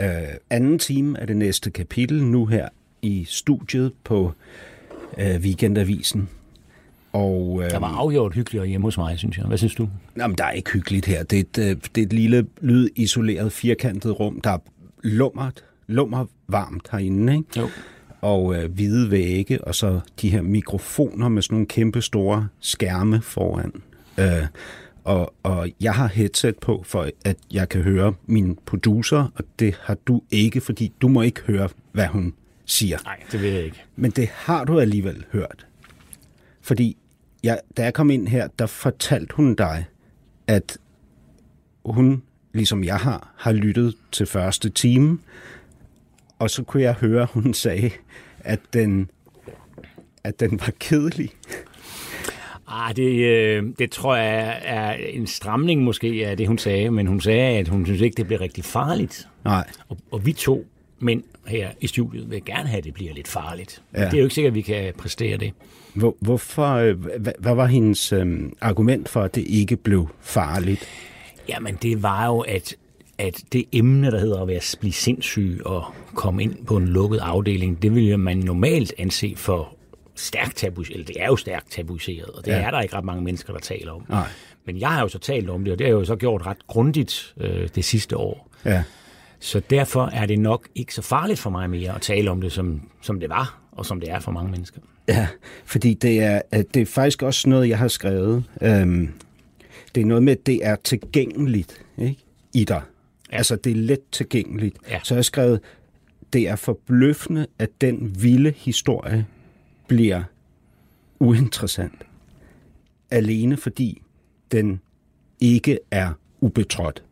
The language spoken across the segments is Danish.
Øh, anden time af det næste kapitel, nu her i studiet på øh, Weekendavisen. Og, øh, Der var afgjort hyggeligere hjemme hos mig, synes jeg. Hvad synes du? Jamen, der er ikke hyggeligt her. Det er et, øh, det er et lille lydisoleret, firkantet rum, der er lummert, lummer varmt herinde, ikke? Jo. og øh, hvide vægge, og så de her mikrofoner med sådan nogle kæmpe store skærme foran. Øh, og, og jeg har headset på, for at jeg kan høre min producer, og det har du ikke, fordi du må ikke høre, hvad hun siger. Nej, det ved jeg ikke. Men det har du alligevel hørt. Fordi jeg, da jeg kom ind her, der fortalte hun dig, at hun, ligesom jeg har, har lyttet til første time, og så kunne jeg høre, hun sagde, at den, at den var kedelig. Ah, det, øh, det tror jeg er en stramning måske af det, hun sagde, men hun sagde, at hun synes ikke, det bliver rigtig farligt. Nej, Og, og vi to mænd her i studiet vil gerne have, at det bliver lidt farligt. Ja. Det er jo ikke sikkert, at vi kan præstere det. Hvor, hvorfor, øh, hvad, hvad var hendes øh, argument for, at det ikke blev farligt? Jamen, det var jo, at, at det emne, der hedder at være, blive sindssyg og komme ind på en lukket afdeling, det ville man normalt anse for stærkt tabuiseret. Eller det er jo stærkt tabuiseret, og det Ja. er der ikke ret mange mennesker, der taler om. Nej. Men jeg har jo så talt om det, og det har jeg jo så gjort ret grundigt øh, det sidste år. Ja, Så derfor er det nok ikke så farligt for mig mere at tale om det, som, som det var, og som det er for mange mennesker. ja fordi det er, at det er faktisk også noget, jeg har skrevet. Øhm, det er noget med, at det er tilgængeligt ikke? i dig. Ja. Altså, det er let tilgængeligt. Ja. Så jeg har skrevet, det er forbløffende, at den vilde historie bliver uinteressant. Alene fordi den ikke er ubetrådt.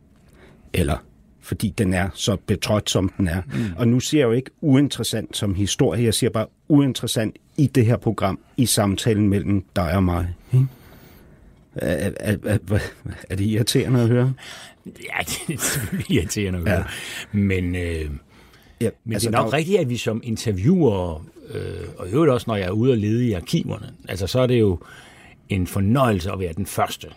Eller fordi den er så betrådt, som den er. Mm. Og nu siger jeg jo ikke uinteressant som historie, jeg siger bare uinteressant i det her program, i samtalen mellem dig og mig. Ikke? Er, er, er, er, er det irriterende at høre? Ja, det er selvfølgelig irriterende at høre. Ja. Men, øh, Ja, men altså, det er nok der- rigtigt, at vi som interviewer, øh, og i øvrigt også, når jeg er ude og lede i arkiverne, altså så er det jo en fornøjelse at være den første.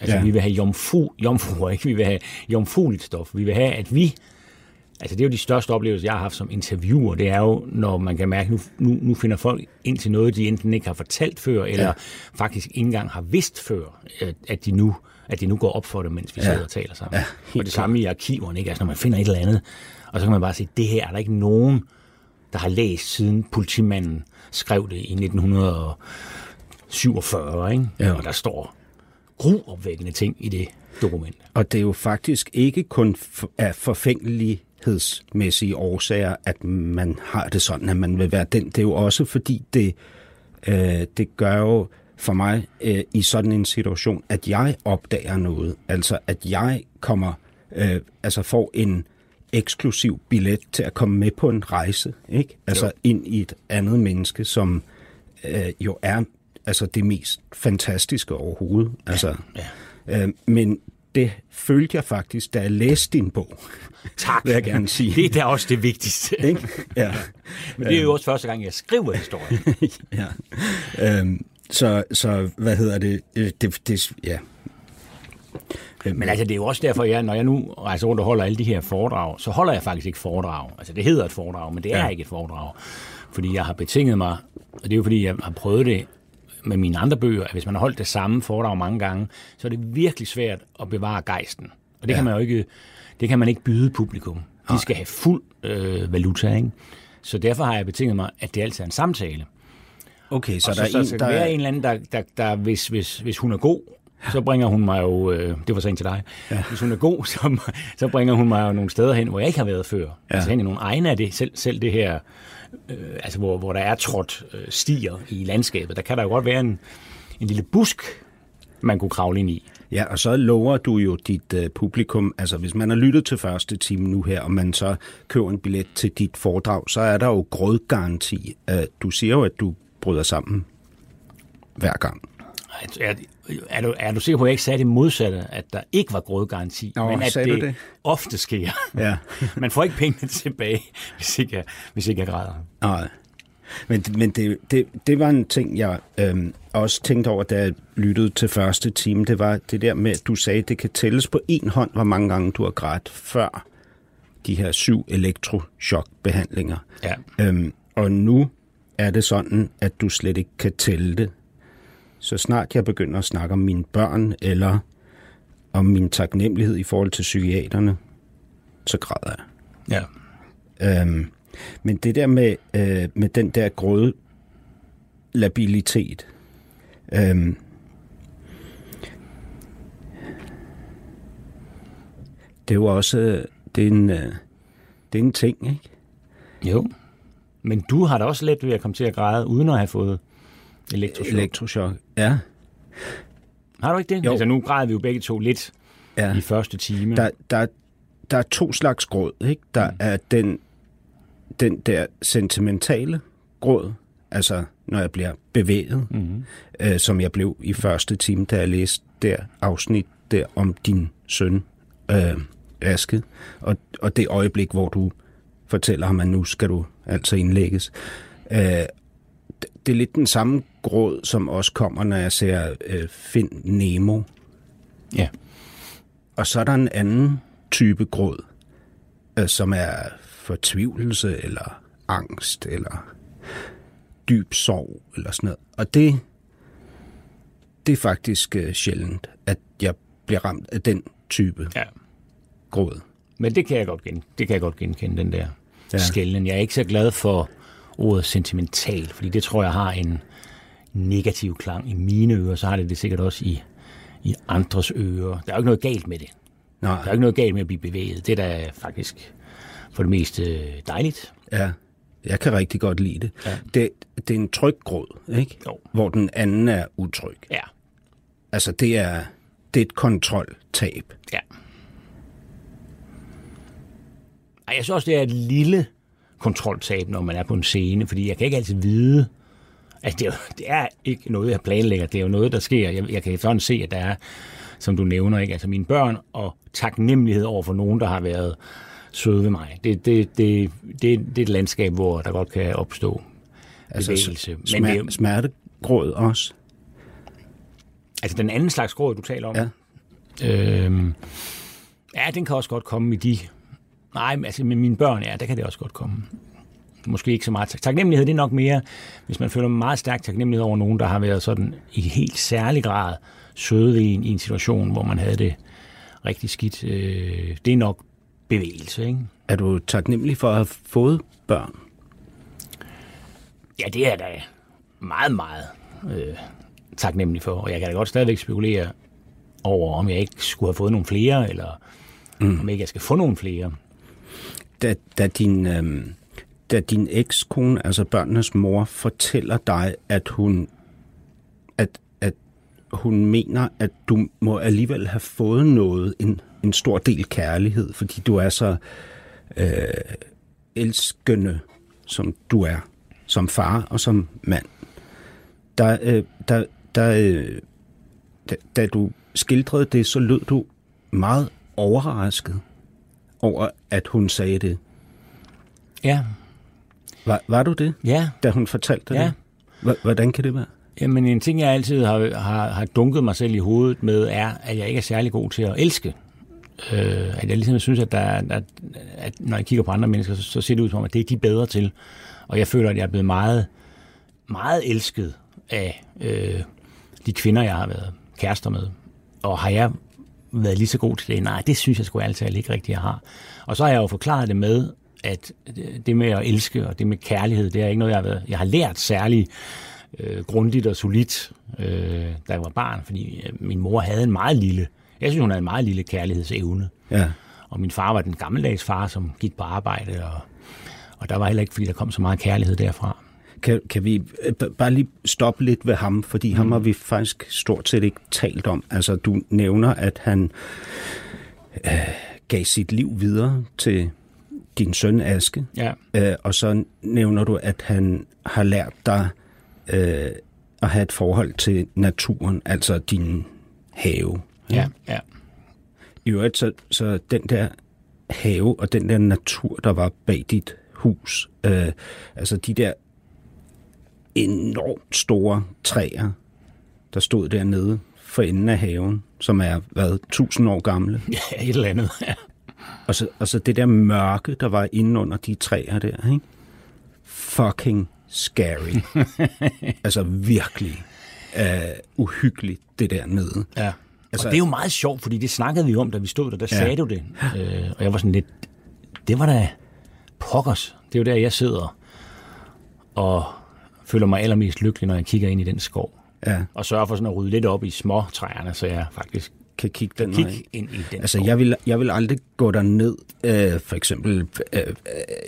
Altså Ja. vi vil have jomfru, jomfruer, ikke? Vi vil have jomfrueligt stof. Vi vil have, at vi Altså det er jo de største oplevelser, jeg har haft som interviewer. Det er jo, når man kan mærke, nu, nu, nu finder folk ind til noget, de enten ikke har fortalt før, eller ja. faktisk ikke engang har vidst før, at, at, de nu, at de nu går op for det, mens vi ja. sidder og taler sammen. Ja, og det samme i arkiverne, ikke? Altså når man finder et eller andet, og så kan man bare sige, det her er der ikke nogen, der har læst siden politimanden skrev det i 1947, ikke? Ja. Og der står gruopvækkende ting i det dokument. Og det er jo faktisk ikke kun af forfængelighedsmæssige årsager, at man har det sådan, at man vil være den. Det er jo også fordi, det, øh, det gør jo for mig øh, i sådan en situation, at jeg opdager noget. Altså, at jeg kommer, øh, altså får en eksklusiv billet til at komme med på en rejse, ikke? Altså Jo. ind i et andet menneske, som øh, jo er altså det mest fantastiske overhovedet. Altså, Ja. Øh, men det følte jeg faktisk, da jeg læste din bog. Tak. Vil jeg gerne sige. Det er da også det vigtigste. Ikke? Ja. Men det er jo også første gang, jeg skriver historien. ja. Øhm, så, så, hvad hedder det? Øh, det, det ja. Øhm, Men altså, det er jo også derfor, jeg, når jeg nu rejser rundt og holder alle de her foredrag, så holder jeg faktisk ikke foredrag. Altså, det hedder et foredrag, men det er Ja. ikke et foredrag. Fordi jeg har betinget mig, og det er jo fordi, jeg har prøvet det med mine andre bøger, at hvis man har holdt det samme foredrag mange gange, så er det virkelig svært at bevare gejsten. Og det, Ja. kan, man jo ikke, det kan man ikke byde publikum. De skal have fuld øh, valuta, ikke? Så derfor har jeg betinget mig, at det altid er en samtale. Okay, så og der så, så, er en, så der være er... en eller anden, der, der, der hvis, hvis, hvis hun er god, så bringer hun mig jo, øh, det var så en til dig, ja. hvis hun er god, så, så bringer hun mig jo nogle steder hen, hvor jeg ikke har været før. Ja. Altså hen i nogle egne af det, selv, selv det her, øh, altså hvor, hvor der er trådt øh, stier i landskabet, der kan der jo godt være en, en lille busk, man kunne kravle ind i. Ja, og så lover du jo dit uh, publikum, altså hvis man har lyttet til første time nu her, og man så køber en billet til dit foredrag, så er der jo grødgaranti. Uh, du siger jo, at du bryder sammen hver gang. Er, er, du, er du sikker på, at jeg ikke sagde det modsatte, at der ikke var grødgaranti, Nå, men at det, det? ofte sker? Ja. Man får ikke pengene tilbage, hvis ikke jeg, hvis ikke jeg græder. Nej. Men, men det, det, det var en ting, jeg øhm, også tænkte over, da jeg lyttede til første time. Det var det der med, at du sagde, at det kan tælles på en hånd, hvor mange gange du har grædt før de her syv elektrochokbehandlinger. Ja. Øhm, og nu er det sådan, at du slet ikke kan tælle det. Så snart jeg begynder at snakke om mine børn, eller om min taknemmelighed i forhold til psykiaterne, så græder jeg. Ja. Øhm, men det der med, øh, med den der grøde labilitet, øhm, det er jo også øh, det er en, øh, det er en ting, ikke? Jo. Men du har da også let ved at komme til at græde, uden at have fået elektrochok. Elektrochok. Ja, har du ikke det? Jo. Altså, nu græder vi jo begge to lidt ja. i første time. Der, der, der er to slags gråd, ikke? Der mm. er den, den der sentimentale gråd, altså når jeg bliver bevæget, mm. øh, som jeg blev i første time, da jeg læste der afsnit der om din søn, øh, Aske, og, og det øjeblik, hvor du fortæller ham, at nu skal du altså indlægges. Øh, det- det er lidt den samme gråd, som også kommer, når jeg ser øh, Find Nemo, Ja. og så er der en anden type gråd, øh, som er fortvivlelse eller angst eller dyb sorg eller sådan noget. Og det, det er faktisk øh, sjældent, at jeg bliver ramt af den type ja. gråd. Men det kan jeg godt, gen, det kan jeg godt genkende, den der Ja. skælden. Jeg er ikke så glad for ordet sentimental, fordi det tror jeg har en negativ klang i mine ører, så har det det sikkert også i, i andres ører. Der er jo ikke noget galt med det. Der er jo Nej, ikke noget galt med at blive bevæget. Det er da faktisk for det meste dejligt. ja, jeg kan rigtig godt lide det. Ja. Det, det er en tryg gråd, ikke? Jo. Hvor den anden er utryg. Ja. Altså, det er, det er et kontroltab. Ja. Ej, jeg synes også, det er et lille kontroltab, når man er på en scene, fordi jeg kan ikke altid vide, altså det er, jo- det er ikke noget, jeg planlægger, det er jo noget, der sker. Jeg, jeg kan sådan se, at der er, som du nævner, ikke? altså mine børn og taknemmelighed over for nogen, der har været søde ved mig. Det, det, det, det, det er et landskab, hvor der godt kan opstå bevægelse. Altså, Men det, smer, er smertegråd også. altså den anden slags gråd, du taler om, Ja. Øhm, ja, den kan også godt komme i de... Nej, altså med mine børn, ja, der kan det også godt komme. Måske ikke så meget. tak- Taknemmelighed, det er nok mere, hvis man føler meget stærk taknemmelighed over nogen, der har været sådan i helt særlig grad søde i en, i en situation, hvor man havde det rigtig skidt. Øh, det er nok bevægelse, ikke? Er du taknemmelig for at have fået børn? Ja, det er da meget, meget øh, taknemmelig for. Og jeg kan da godt stadigvæk spekulere over, om jeg ikke skulle have fået nogle flere, eller mm. om ikke jeg skal få nogle flere. Da, da din, øhm, da din ekskone, altså børnenes mor, fortæller dig, at hun, at, at hun mener, at du må alligevel have fået noget, en, en stor del kærlighed, fordi du er så øh, elskende, som du er, som far og som mand. Der, øh, der, der, øh, da, da du skildrede det, så lød du meget overrasket over, at hun sagde det. Ja, var, var du det, ja. da hun fortalte Ja. det? Hvordan kan det være? Jamen en ting, jeg altid har, har, har dunket mig selv i hovedet med, er, at jeg ikke er særlig god til at elske. Øh, at jeg ligesom synes, at, der, er- at, at når jeg kigger på andre mennesker, så, så ser det ud som om, at det er de bedre til. Og jeg føler, at jeg er blevet meget, meget elsket af øh, de kvinder, jeg har været kærester med. Og har jeg været lige så god til det? Nej, det synes jeg sgu altid ikke rigtigt, jeg har. Og så har jeg jo forklaret det med, at det med at elske og det med kærlighed, det er ikke noget, jeg har, været, jeg har lært særligt øh, grundigt og solidt, øh, da jeg var barn, fordi øh, min mor havde en meget lille, jeg synes, hun havde en meget lille kærlighedsevne. Ja. Og min far var den gammeldags far, som gik på arbejde, og, og der var heller ikke, fordi der kom så meget kærlighed derfra. kan, kan vi øh, bare lige stoppe lidt ved ham, fordi mm. ham har vi faktisk stort set ikke talt om. Altså, du nævner, at han øh, gav sit liv videre til din søn Aske, Ja. øh, og så nævner du, at han har lært dig øh, at have et forhold til naturen, altså din have. Ja, ja. I øvrigt, så, så den der have og den der natur, der var bag dit hus, øh, altså de der enormt store træer, der stod dernede for enden af haven, som er, hvad, tusind år gamle. Ja, et eller andet. Ja. Og så, og så det der mørke, der var inde under de træer der, ikke? Fucking scary. altså virkelig uh, uhyggeligt, det der nede. Ja. Altså- og det er jo meget sjovt, fordi det snakkede vi om, da vi stod der. Der ja. sagde du det. Øh, og jeg var sådan lidt... Det var da pokkers. Det er jo der, jeg sidder og føler mig allermest lykkelig, når jeg kigger ind i den skov. Ja, Og sørger for sådan at rydde lidt op i små træerne, så jeg faktisk kan kigge den kigge vej. ind i den Altså, jeg vil, jeg vil aldrig gå derned, øh, for eksempel øh, øh,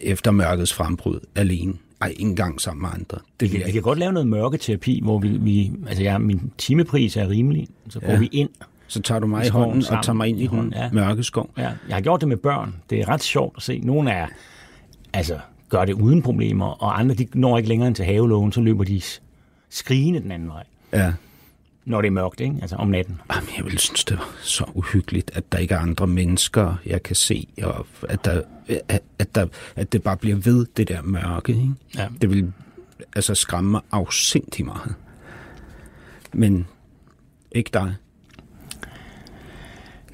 efter mørkets frembrud, alene. Ej, ikke engang sammen med andre. Det Vi kan, vi kan godt lave noget mørketerapi, hvor vi, vi altså jeg, min timepris er rimelig, så går Ja. vi ind. Så tager du mig i hånden og tager mig ind i, i den ja. mørke skov. Ja, jeg har gjort det med børn. Det er ret sjovt at se. Nogle er, altså, gør det uden problemer, og andre de når ikke længere end til havelågen, så løber de skrigende den anden vej, Ja. Når det er mørkt, ikke? altså om natten. Jamen, jeg vil synes, det var så uhyggeligt, at der ikke er andre mennesker, jeg kan se, og at, der, at, at, der, at det bare bliver ved, det der mørke. Ikke? Ja. Det vil altså skræmme mig afsindig meget. Men ikke dig.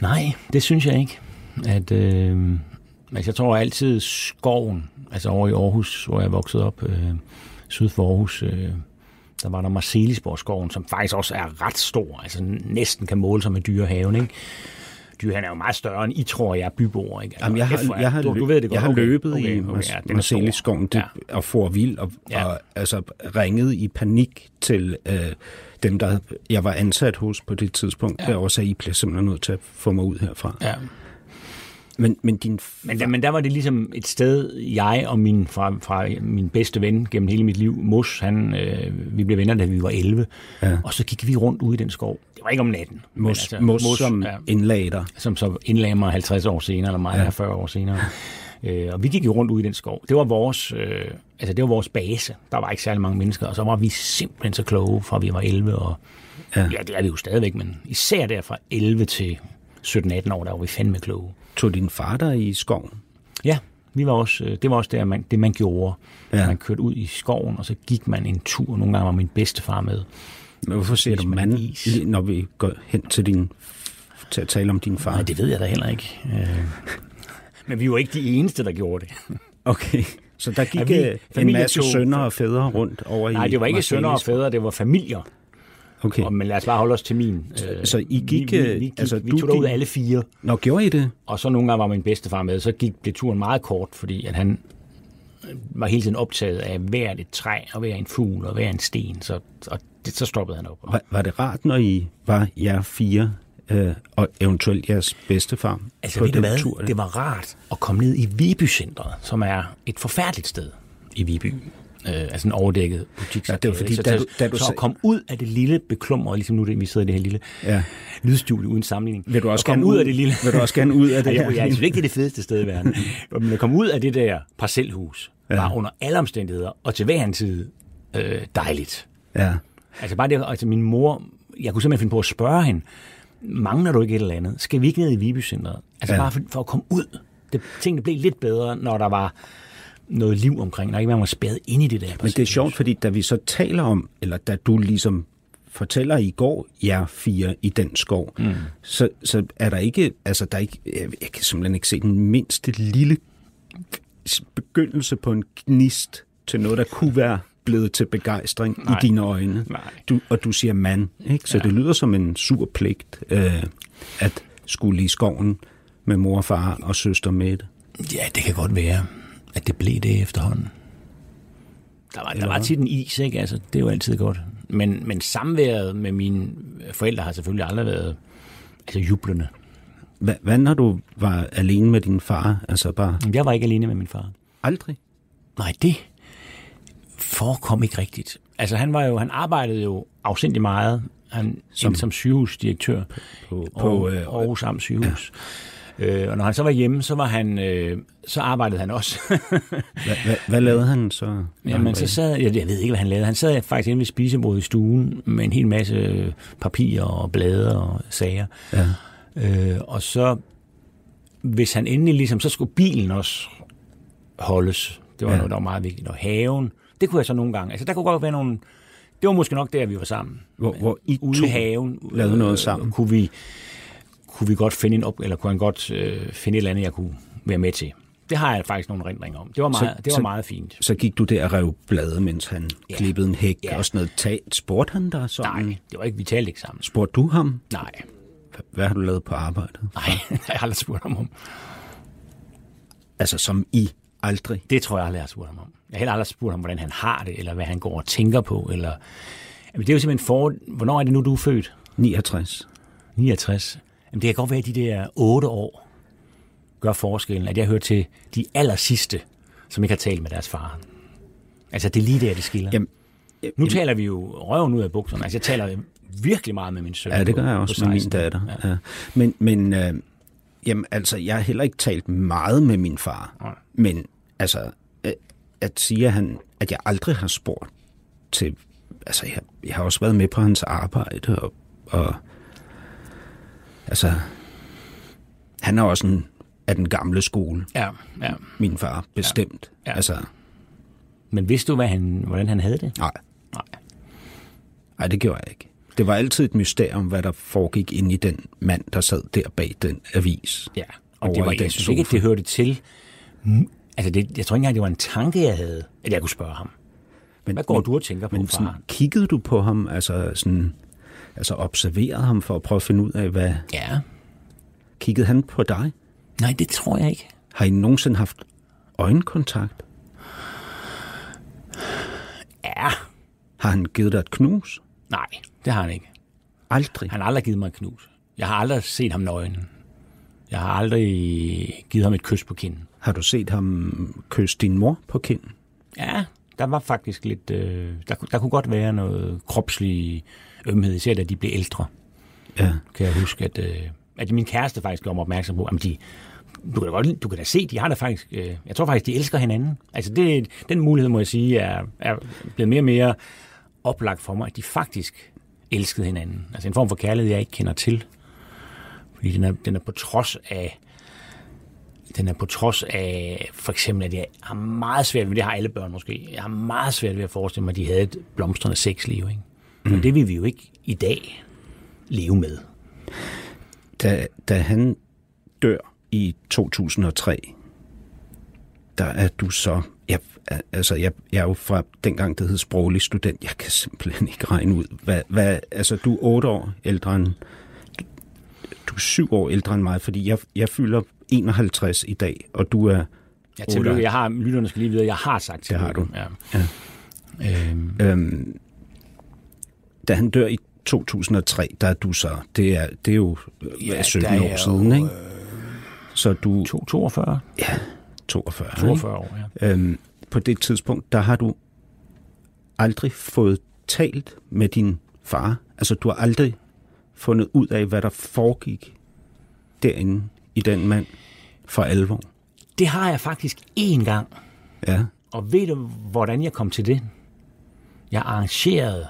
Nej, det synes jeg ikke. At, øh, altså, jeg tror altid skoven, altså over i Aarhus, hvor jeg vokset op, øh, syd for Aarhus, øh, der var der Marcelisborg-skoven, som faktisk også er ret stor, altså næsten kan måle sig med dyrehaven, ikke? Dyrehaven er jo meget større, end I tror, jeg er byboer, ikke? Altså, Jamen, jeg, har, jeg, har, du, du ved det godt. jeg har okay, løbet okay, i okay, Mas- ja, er stor. det, og for vild og, Ja. og altså, ringet i panik til øh, dem, der jeg var ansat hos på det tidspunkt, ja. der også sagde, I bliver simpelthen nødt til at få mig ud herfra. Ja. Men, men din Men, der, men der var det ligesom et sted, jeg og min, fra, fra min bedste ven gennem hele mit liv, Mos, han, øh, vi blev venner, da vi var 11. Ja. Og så gik vi rundt ude i den skov. Det var ikke om natten. mos, altså, mos, mos som ja, indlagde dig. som så indlagde mig 50 år senere, eller mig Ja. ja. 40 år senere. Øh, og vi gik jo rundt ude i den skov. Det var vores, øh, altså det var vores base. Der var ikke særlig mange mennesker, og så var vi simpelthen så kloge, fra vi var 11. Og, Ja. ja. ja, det er vi jo stadigvæk, men især der fra 11 til 17-18 år, der var vi fandme kloge. Tog din far dig i skoven? Ja, vi var også, øh, det var også det, man, det, man gjorde. Ja. Ja. Man kørte ud i skoven, og så gik man en tur. Nogle gange var min bedstefar med. Men hvorfor siger du man mand, is? når vi går hen til din til at tale om din far? Nej, det ved jeg da heller ikke. Øh, Men vi var ikke de eneste, der gjorde det. Okay, så der gik Er vi øh, en masse sønner og fædre rundt over i Nej, det var ikke sønner og fædre, det var familier. Okay, Og, men lad os bare holde os til min. Øh, så I gik, Vi, vi, øh, vi, gik, altså, vi du tog derud gik- alle fire. Nå, gjorde I det? Og så nogle gange var min bedstefar med. Så gik, blev turen meget kort, fordi at han øh, var hele tiden optaget af hvert et træ, og hver en fugl, og hver en sten. Så, og det, så stoppede han op. Var, var det rart, når I var jer fire, øh, og eventuelt jeres bedstefar Altså, på du den hvad? tur? Det var rart at komme ned i Viby-centret, som er et forfærdeligt sted i Viby. Øh, altså en overdækket butik. Ja, det var fordi, så, da du- da du så at komme ud af det lille beklummer, ligesom nu det, vi sidder i det her lille Ja. lydstudie uden sammenligning. Vil du også gerne ud af det lille... Vil du også gerne ud af det her? jeg, jeg synes ikke, det er det fedeste sted i verden. Men at komme ud af det der parcelhus Ja. var under alle omstændigheder, og til hver en tid, øh, dejligt. Ja. Altså bare det, altså min mor, jeg kunne simpelthen finde på at spørge hende, mangler du ikke et eller andet? Skal vi ikke ned i Viby-centret? Altså Ja. ja. bare for, for at komme ud. Det, tingene blev lidt bedre, når der var noget liv omkring, når ikke man var spærret ind i det der. Men det er sjovt, fordi da vi så taler om, eller da du ligesom fortæller i går, jer fire i den skov, mm. så, så er der ikke, altså der er ikke, jeg, jeg kan simpelthen ikke se den mindste lille begyndelse på en gnist til noget, der kunne være blevet til begejstring Nej. Nej. i dine øjne. Nej. Du, og du siger mand, ikke? Så ja. det lyder som en sur pligt, øh, at skulle i skoven med mor og far og søster med det. Ja, det kan godt være, at det blev det efterhånden. Der var, der var tit en is, ikke? Altså, det er jo altid godt. Men, men samværet med mine forældre har selvfølgelig aldrig været altså, jublende. Hvad, hvad når du var alene med din far? Altså bare Jeg var ikke alene med min far. aldrig? Nej, det forekom ikke rigtigt. Altså han var jo, han arbejdede jo afsindig meget han, som, som sygehusdirektør på, på på øh, Aarhus Amts sygehus. Ja. Øh, og når han så var hjemme, så var han, øh, så arbejdede han også. hvad, hvad, hvad lavede han så? Jamen, så sad, jeg, jeg ved ikke, hvad han lavede. Han sad faktisk inde ved spisebordet i stuen med en hel masse papirer og blade og sager. Ja. Øh, og så, hvis han endelig ligesom, så skulle bilen også holdes. Det var Ja. noget, der var meget vigtigt. Og haven, det kunne jeg så nogle gange. Altså, der kunne godt være nogle... Det var måske nok der, vi var sammen. Hvor, hvor I Ude to i haven. lavede noget øh, sammen? Kunne vi, kunne vi godt finde en op, eller kunne han godt øh, finde et eller andet, jeg kunne være med til. Det har jeg faktisk nogle rendringer om. Det var meget, Så- det var så- meget fint. Så gik du der og rev blade, mens han Ja. klippede en hæk Ja. og sådan noget. Tag, spurgte han dig sådan? Nej, det var ikke, vi talte ikke sammen. Spurgte du ham? Nej, Hvad har du lavet på arbejdet? nej, jeg har aldrig spurgt ham om. Altså som I aldrig? Det tror jeg aldrig, jeg har spurgt ham om. Jeg har heller aldrig spurgt ham, hvordan han har det, eller hvad han går og tænker på. Eller... Det er jo simpelthen for... Hvornår er det nu, du er født? 69. 69. Jamen, det kan godt være, at de der otte år gør forskellen, at jeg hører til de aller sidste, som ikke har talt med deres far. Altså, det er lige der, det skiller. Jamen, nu taler vi jo røven ud af bukserne. Altså, jeg taler virkelig meget med min søn. Ja, det gør jeg på også med min 16. datter. Ja. Ja. Men, men øh, jamen, altså, jeg har heller ikke talt meget med min far. Nej. Men altså, øh, at sige, at, han, at jeg aldrig har spurgt til... Altså, jeg, jeg har også været med på hans arbejde, og, og altså, han er også en, af den gamle skole, Ja, ja. min far, bestemt. Ja. Ja. Altså, Men vidste du, hvad han, hvordan han havde det? nej, Nej. nej, det gjorde jeg ikke. Det var altid et mysterium, hvad der foregik inde i den mand, der sad der bag den avis. Ja, og det var, jeg synes ikke, at det hørte til. Mm, Altså, det, jeg tror ikke engang, det var en tanke, jeg havde, at jeg kunne spørge ham. Men, Hvad går men, du og tænker på, Men far? sådan, kiggede du på ham, altså sådan, altså observerede ham for at prøve at finde ud af, hvad... Ja. Kiggede han på dig? Nej, det tror jeg ikke. Har I nogensinde haft øjenkontakt? Ja. Har han givet dig et knus? Nej, det har han ikke. Aldrig. Han har aldrig givet mig et knus. Jeg har aldrig set ham nøgen. Jeg har aldrig givet ham et kys på kinden. Har du set ham kysse din mor på kinden? Ja, der var faktisk lidt... Øh, der, der kunne godt være noget kropslig ømhed, især da de blev ældre. Ja. kan jeg huske, at, øh, at min kæreste faktisk gjorde mig opmærksom på, at de, du kan da godt, du kan da se, de har da faktisk, øh, jeg tror faktisk, de elsker hinanden. Altså det, den mulighed, må jeg sige, er, er blevet mere og mere oplagt for mig, at de faktisk elskede hinanden. Altså en form for kærlighed, jeg ikke kender til. Fordi den er, den er på trods af, den er på trods af, for eksempel, at jeg har meget svært ved, det har alle børn måske, jeg har meget svært ved at forestille mig, at de havde et blomstrende sexliv. Ikke? Men det vil vi jo ikke i dag leve med. Da, da han dør i 2003, der er du så... Jeg, altså, jeg, jeg er jo fra dengang, det hed sproglig student. Jeg kan simpelthen ikke regne ud. Hvad, hvad, altså, du er otte år ældre end... Du er syv år ældre end mig, fordi jeg, jeg fylder 51 i dag, og du er... Ja, tillykke. Jeg har, lytterne skal lige vide, at jeg har sagt Det har du. Ja. Øhm, Øhm, da han dør i 2003, der er du så... Det er, det er jo Ja, ja, 17 der er år siden, jo, ikke? Så du... to- 42? 42. 42 år, ja. Øhm, på det tidspunkt, der har du aldrig fået talt med din far. Altså, du har aldrig fundet ud af, hvad der foregik derinde i den mand for alvor. Det har jeg faktisk én gang. Ja. Og ved du, hvordan jeg kom til det? Jeg arrangerede,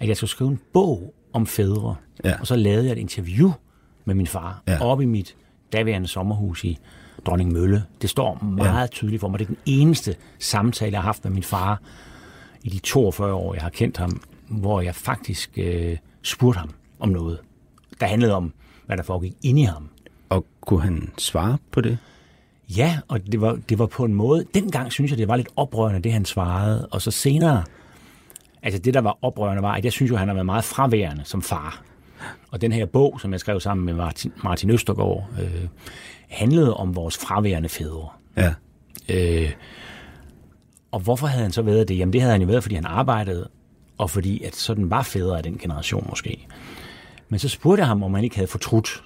at jeg skulle skrive en bog om fædre. Ja. Og så lavede jeg et interview med min far Ja. oppe i mit daværende sommerhus i Dronning Mølle. Det står meget ja. tydeligt for mig. Det er den eneste samtale, jeg har haft med min far i de 42 år, jeg har kendt ham, hvor jeg faktisk øh, spurgte ham om noget, der handlede om, hvad der foregik inde i ham. Og kunne han svare på det? Ja, og det var, det var på en måde... Dengang synes jeg, det var lidt oprørende, det han svarede. Og så senere... Altså det, der var oprørende, var, at jeg synes jo, han har været meget fraværende som far. Og den her bog, som jeg skrev sammen med Martin, Martin Østergaard, øh, handlede om vores fraværende fædre. Ja. Øh, og hvorfor havde han så været det? Jamen det havde han jo været, fordi han arbejdede, og fordi at sådan var fædre af den generation måske. Men så spurgte jeg ham, om han ikke havde fortrudt,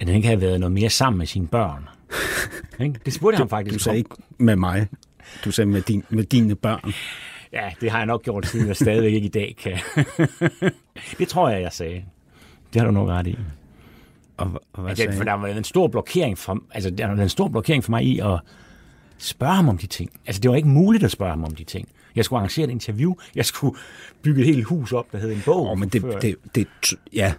at han ikke havde været noget mere sammen med sine børn. Det spurgte jeg ham faktisk Du sagde ikke med mig. Du sagde med, din, med dine børn. Ja, det har jeg nok gjort, siden jeg stadigvæk ikke i dag kan. det tror jeg, jeg sagde. Det har du nok ret i. Og, og hvad Altså, sagde for der var en stor blokering for, altså, der var en stor blokering for mig i at spørge ham om de ting. Altså, det var ikke muligt at spørge ham om de ting. Jeg skulle arrangere et interview. Jeg skulle bygge et helt hus op, der hed en bog. Åh, men det, det, det, ja,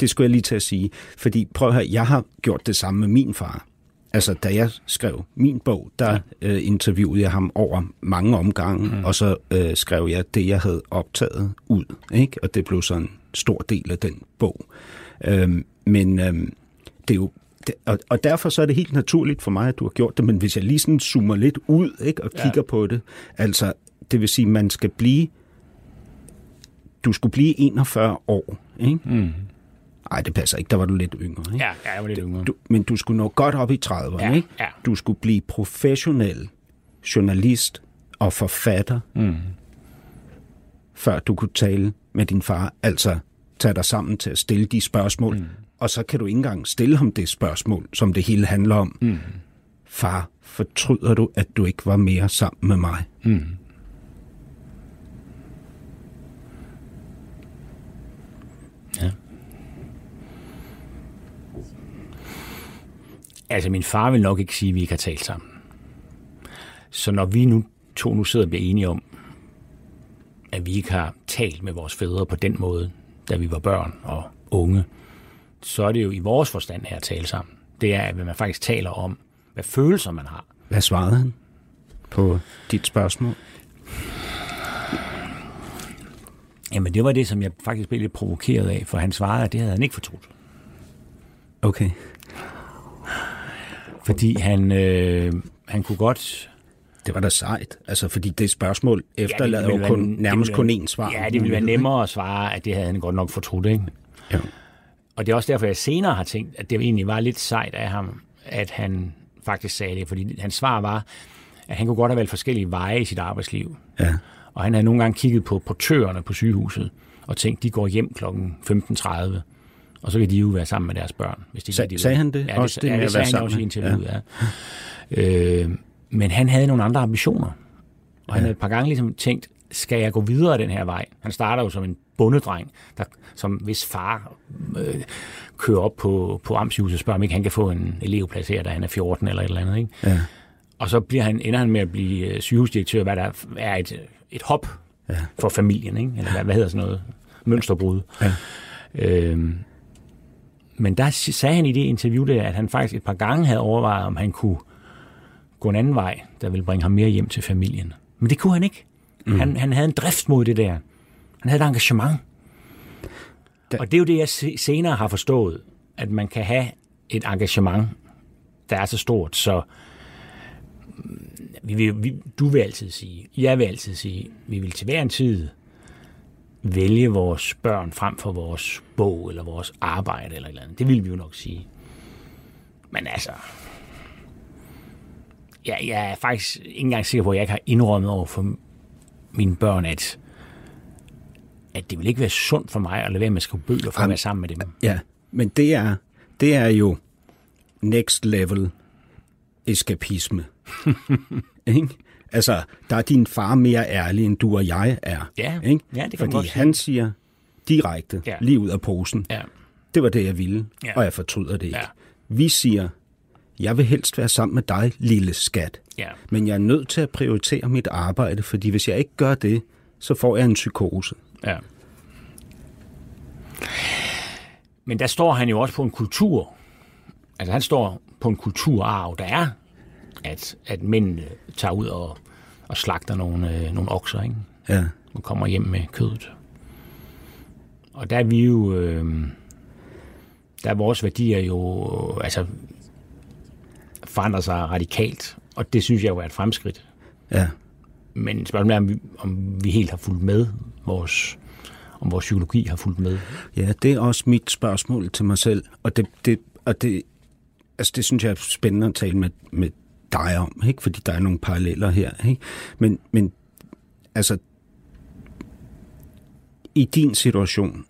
det skulle jeg lige til at sige. Fordi prøv at høre, jeg har gjort det samme med min far. Altså, da jeg skrev min bog, der ja. øh, interviewede jeg ham over mange omgange, mm. og så øh, skrev jeg det, jeg havde optaget ud. Ikke? Og det blev så en stor del af den bog. Øhm, men øhm, det er jo det, og, og derfor så er det helt naturligt for mig, at du har gjort det, men hvis jeg lige sådan zoomer lidt ud ikke, og kigger ja. på det, altså, det vil sige, man skal blive du skulle blive 41 år, ikke? Mm. Ej, det passer ikke. Der var du lidt yngre, ikke? Ja, ja, jeg var lidt yngre. Du, men du skulle nå godt op i 30'erne, Ja, ikke? ja. Du skulle blive professionel journalist og forfatter, mm. før du kunne tale med din far. Altså, tage dig sammen til at stille de spørgsmål, mm. og så kan du ikke engang stille ham det spørgsmål, som det hele handler om. Mm. Far, fortryder du, at du ikke var mere sammen med mig? Mm. Ja. Altså, min far vil nok ikke sige, at vi ikke har talt sammen. Så når vi nu to nu sidder og bliver enige om, at vi ikke har talt med vores fædre på den måde, da vi var børn og unge, så er det jo i vores forstand her at tale sammen. Det er, at man faktisk taler om, hvad følelser man har. Hvad svarede han på dit spørgsmål? Jamen, det var det, som jeg faktisk blev lidt provokeret af, for han svarede, at det havde han ikke fortrudt. Okay. Fordi han, øh, han kunne godt... Det var da sejt, altså fordi det spørgsmål efterlader ville jo være- kun, det nærmest kun være- én svar. Ja, det ville være nemmere at svare, at det havde han godt nok fortrudt, ikke? Ja. Og det er også derfor, jeg senere har tænkt, at det egentlig var lidt sejt af ham, at han faktisk sagde det. Fordi hans svar var, at han kunne godt have valgt forskellige veje i sit arbejdsliv. ja. Og han havde nogle gange kigget på portørerne på sygehuset og tænkt, de går hjem kl. 15.30, og så kan de jo være sammen med deres børn. Hvis de Sag- de sagde han det? Ja, Også det, det ja, det at sagde han også i interviewet, ja. Øh, men han havde nogle andre ambitioner. Og han havde et par gange ligesom tænkt, skal jeg gå videre den her vej? Han starter jo som en bondedreng, der, som hvis far øh, kører op på, på Amtshuset og spørger, om ikke han kan få en elevplads her, da han er 14 eller et eller andet. Ikke? Ja. Og så bliver han, ender han med at blive øh, sygehusdirektør, hvad der er et, et hop ja. for familien, ikke? eller hvad, hvad hedder sådan noget? Mønsterbrud. Ja. Øhm, men der sagde han i det interview der, at han faktisk et par gange havde overvejet, om han kunne gå en anden vej, der ville bringe ham mere hjem til familien. Men det kunne han ikke. Mm. Han, han havde en drift mod det der. Han havde et engagement. Da- Og det er jo det, jeg se- senere har forstået, at man kan have et engagement, der er så stort, så mm, vi vil, vi, du vil altid sige, jeg vil altid sige, vi vil til hver en tid vælge vores børn frem for vores bog eller vores arbejde eller et eller andet. Det vil vi jo nok sige. Men altså, jeg, jeg er faktisk ikke engang sikker på, at jeg ikke har indrømmet over for mine børn, at, at det vil ikke være sundt for mig at lade være med at skrive bøger for at være sammen med dem. ja, men det er, det er jo next level eskapisme. ikke? Altså, der er din far mere ærlig, end du og jeg er. Ja, ikke? ja, det kan Fordi godt han siger direkte, Ja. lige ud af posen, Ja. det var det, jeg ville, Ja. og jeg fortryder det ikke. Ja. Vi siger, jeg vil helst være sammen med dig, lille skat. Ja. Men jeg er nødt til at prioritere mit arbejde, fordi hvis jeg ikke gør det, så får jeg en psykose. Ja. Men der står han jo også på en kultur. Altså han står på en kulturarv, der er, at, at mændene tager ud og, og slagter nogle, øh, nogle okser, ikke? Ja. og kommer hjem med kødet. Og der er vi jo... Øh, der er vores værdier jo... Altså, forandrer sig radikalt. Og det synes jeg jo er et fremskridt. Ja. Men spørgsmålet er, om vi, om vi helt har fulgt med vores om vores psykologi har fulgt med. Ja, det er også mit spørgsmål til mig selv, og det, det, og det, altså det synes jeg er spændende at tale med, med dig om, ikke? fordi der er nogle paralleller her. Ikke? Men, men altså, i din situation,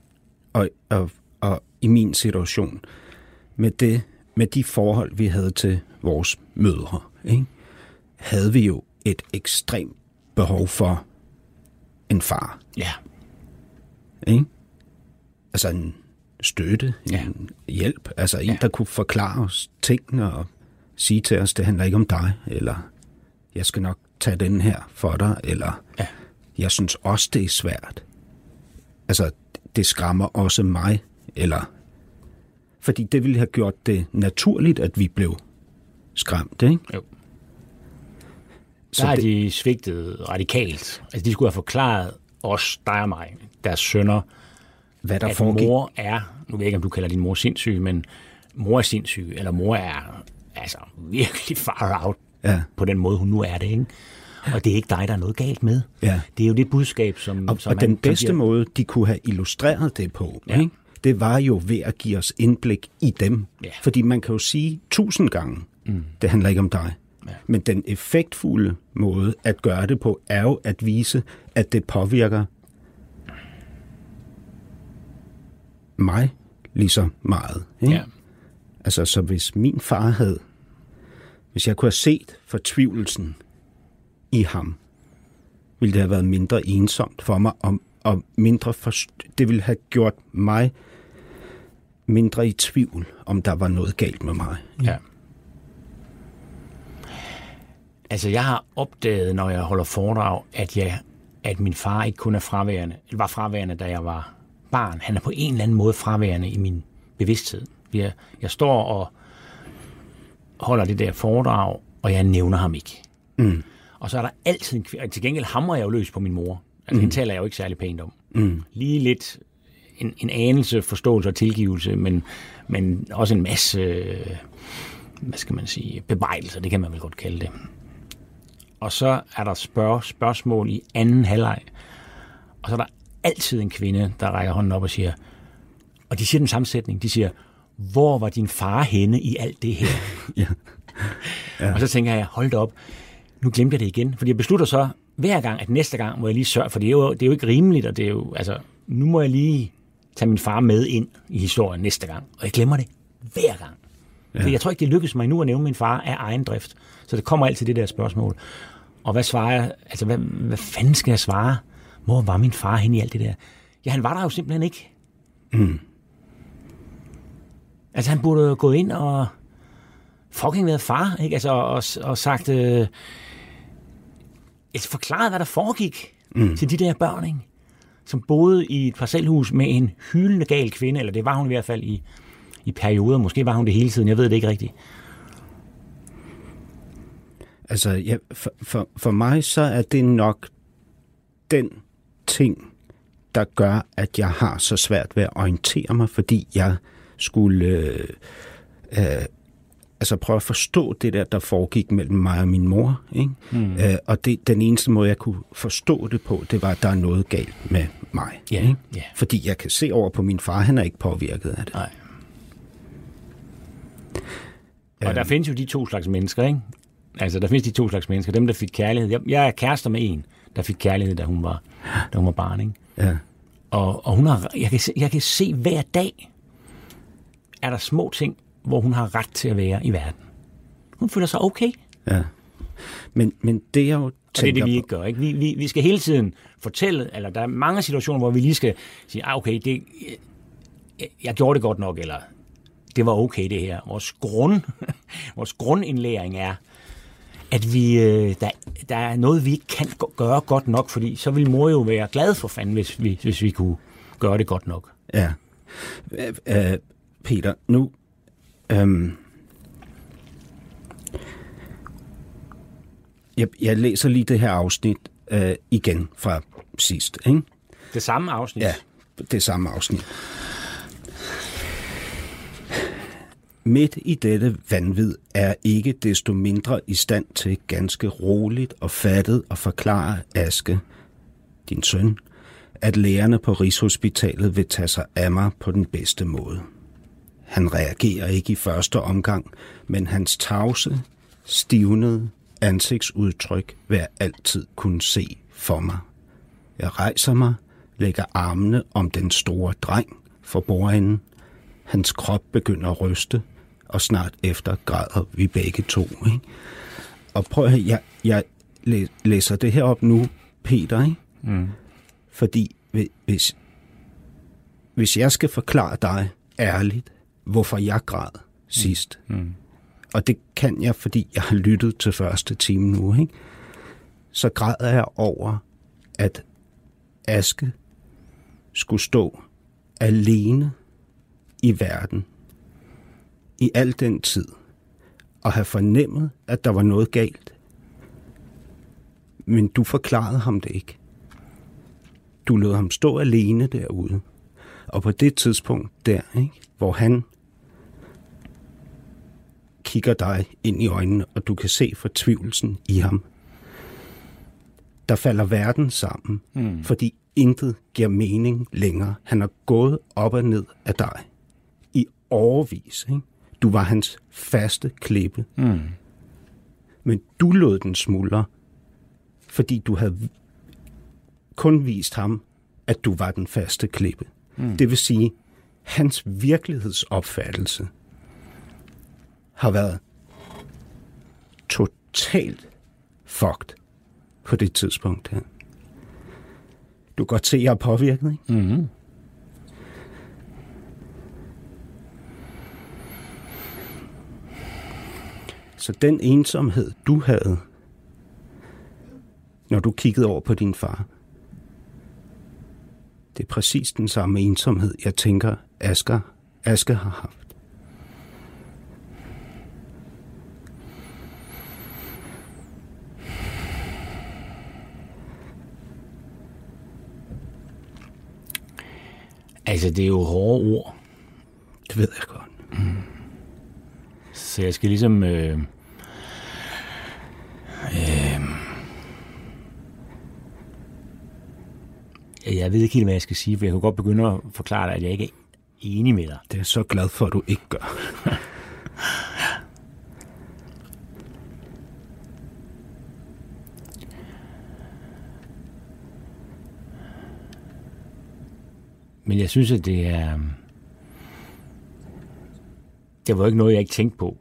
og, og, og i min situation, med, det, med de forhold, vi havde til vores mødre, ikke? havde vi jo et ekstremt behov for en far. Ja. Ikke? Altså en støtte, Ja. en hjælp. Altså en, Ja. der kunne forklare os tingene og sige til os, det handler ikke om dig, eller jeg skal nok tage den her for dig, eller Ja. jeg synes også, det er svært. Altså, det skræmmer også mig, eller... Fordi det ville have gjort det naturligt, at vi blev skræmt, ikke? Jo. Så Der er det- de svigtet radikalt. Altså, de skulle have forklaret os, dig og mig, deres sønner, Hvad der at foregik. mor er, nu ved jeg ikke, om du kalder din mor sindssyg, men mor er sindssyg, eller mor er altså virkelig far out Ja. på den måde, hun nu er det, ikke? Og det er ikke dig, der er noget galt med. Ja. Det er jo det budskab, som, Og, som og man- den som bedste bliver- måde, de kunne have illustreret det på, ja. ikke? det var jo ved at give os indblik i dem. Ja. Fordi man kan jo sige tusind gange, mm. det handler ikke om dig. Ja. Men den effektfulde måde at gøre det på, er jo at vise, at det påvirker mig lige så meget. Ikke? Ja. Altså, så hvis min far havde, hvis jeg kunne have set fortvivlelsen i ham, ville det have været mindre ensomt for mig, og, og mindre forst- det ville have gjort mig mindre i tvivl, om der var noget galt med mig. Ja. Altså, jeg har opdaget, når jeg holder foredrag, at, jeg, at min far ikke kun er fraværende, eller var fraværende, da jeg var barn. Han er på en eller anden måde fraværende i min bevidsthed. Jeg, jeg står og holder det der foredrag, og jeg nævner ham ikke. Mm. Og så er der altid en kvinde. Til gengæld hamrer jeg jo løs på min mor. Altså, mm. hende taler jeg jo ikke særlig pænt om. Mm. Lige lidt en, en anelse forståelse og tilgivelse, men, men også en masse, hvad skal man sige, bebrejdelser, det kan man vel godt kalde det. Og så er der spørg, spørgsmål i anden halvleg, og så er der altid en kvinde, der rækker hånden op og siger, og de siger den samme sætning, de siger, hvor var din far henne i alt det her? Ja. Ja. Og så tænker jeg, hold da op, nu glemte jeg det igen. Fordi jeg beslutter så hver gang, at næste gang må jeg lige sørge, for det er jo, det er jo ikke rimeligt, og det er jo, altså, nu må jeg lige tage min far med ind i historien næste gang. Og jeg glemmer det hver gang. Ja. Jeg tror ikke, det lykkes mig nu at nævne min far af egen drift. Så det kommer altid det der spørgsmål. Og hvad svarer jeg? Altså, hvad, hvad fanden skal jeg svare? Hvor var min far hen i alt det der? Ja, han var der jo simpelthen ikke. Mm. Altså, han burde gå ind og fucking været far, ikke? Altså, og, og sagt, øh, altså, forklaret, hvad der foregik mm. til de der børn, ikke? Som boede i et parcelhus med en hyldende gal kvinde, eller det var hun i hvert fald i, i perioder. Måske var hun det hele tiden, jeg ved det ikke rigtigt. Altså, ja, for, for, for mig så er det nok den ting, der gør, at jeg har så svært ved at orientere mig, fordi jeg skulle øh, øh, altså prøve at forstå det der, der foregik mellem mig og min mor. Ikke? Mm. Øh, og det, den eneste måde, jeg kunne forstå det på, det var, at der er noget galt med mig. Ja, ikke? ja. Fordi jeg kan se over på min far, han er ikke påvirket af det. Nej. Og der findes jo de to slags mennesker, ikke? Altså, der findes de to slags mennesker. Dem, der fik kærlighed. Jeg, jeg er kærester med en, der fik kærlighed, da hun var, da hun var barn, ikke? Ja. Og, og hun har, jeg, kan se, jeg kan se hver dag, er der små ting, hvor hun har ret til at være i verden. Hun føler sig okay. ja. Men, men det jeg jo Og det er det, vi ikke gør. Ikke? Vi, vi, vi skal hele tiden fortælle, eller der er mange situationer, hvor vi lige skal sige, ah, okay, det, jeg, jeg gjorde det godt nok, eller det var okay det her. Vores, grund, vores grundindlæring er, at vi, øh, der, der er noget, vi ikke kan gøre godt nok, fordi så vil mor jo være glad for fanden, hvis vi, hvis vi kunne gøre det godt nok. Ja. Peter, nu... Øhm, jeg, jeg læser lige det her afsnit øh, igen fra sidst, ikke? Det samme afsnit. Ja, det samme afsnit. Midt i dette vanvid er ikke desto mindre i stand til ganske roligt og fattet at forklare Aske, din søn, at lægerne på Rigshospitalet vil tage sig af mig på den bedste måde. Han reagerer ikke i første omgang, men hans tavse, stivnede ansigtsudtryk vil jeg altid kunne se for mig. Jeg rejser mig, lægger armene om den store dreng for bordenden. Hans krop begynder at ryste, og snart efter græder vi begge to. Ikke? Og prøv at høre, jeg, jeg læ- læser det her op nu, Peter, ikke? Mm. Fordi hvis, hvis jeg skal forklare dig ærligt, hvorfor jeg græd sidst, mm. og det kan jeg, fordi jeg har lyttet til første time nu, ikke? så græder jeg over, at Aske skulle stå alene i verden i al den tid og have fornemmet, at der var noget galt. Men du forklarede ham det ikke. Du lod ham stå alene derude. Og på det tidspunkt der, ikke, hvor han kigger dig ind i øjnene, og du kan se fortvivlelsen i ham, der falder verden sammen, mm. fordi intet giver mening længere. Han har gået op og ned af dig i overvis. Ikke? Du var hans faste klippe. Mm. Men du lod den smuldre, fordi du havde kun vist ham, at du var den faste klippe. Mm. Det vil sige, hans virkelighedsopfattelse har været totalt fucked på det tidspunkt her. Du kan godt se, at jeg er påvirket, ikke? Mm-hmm. Så den ensomhed, du havde, når du kiggede over på din far, det er præcis den samme ensomhed, jeg tænker, Asger, Asger har haft. Altså, det er jo hårde ord. Det ved jeg godt. Mm. Så jeg skal ligesom... Øh, øh, jeg ved ikke helt, hvad jeg skal sige, for jeg kan godt begynde at forklare dig, at jeg ikke er enig med dig. Det er jeg så glad for, at du ikke gør. Men jeg synes, at det er... Det var ikke noget, jeg ikke tænkte på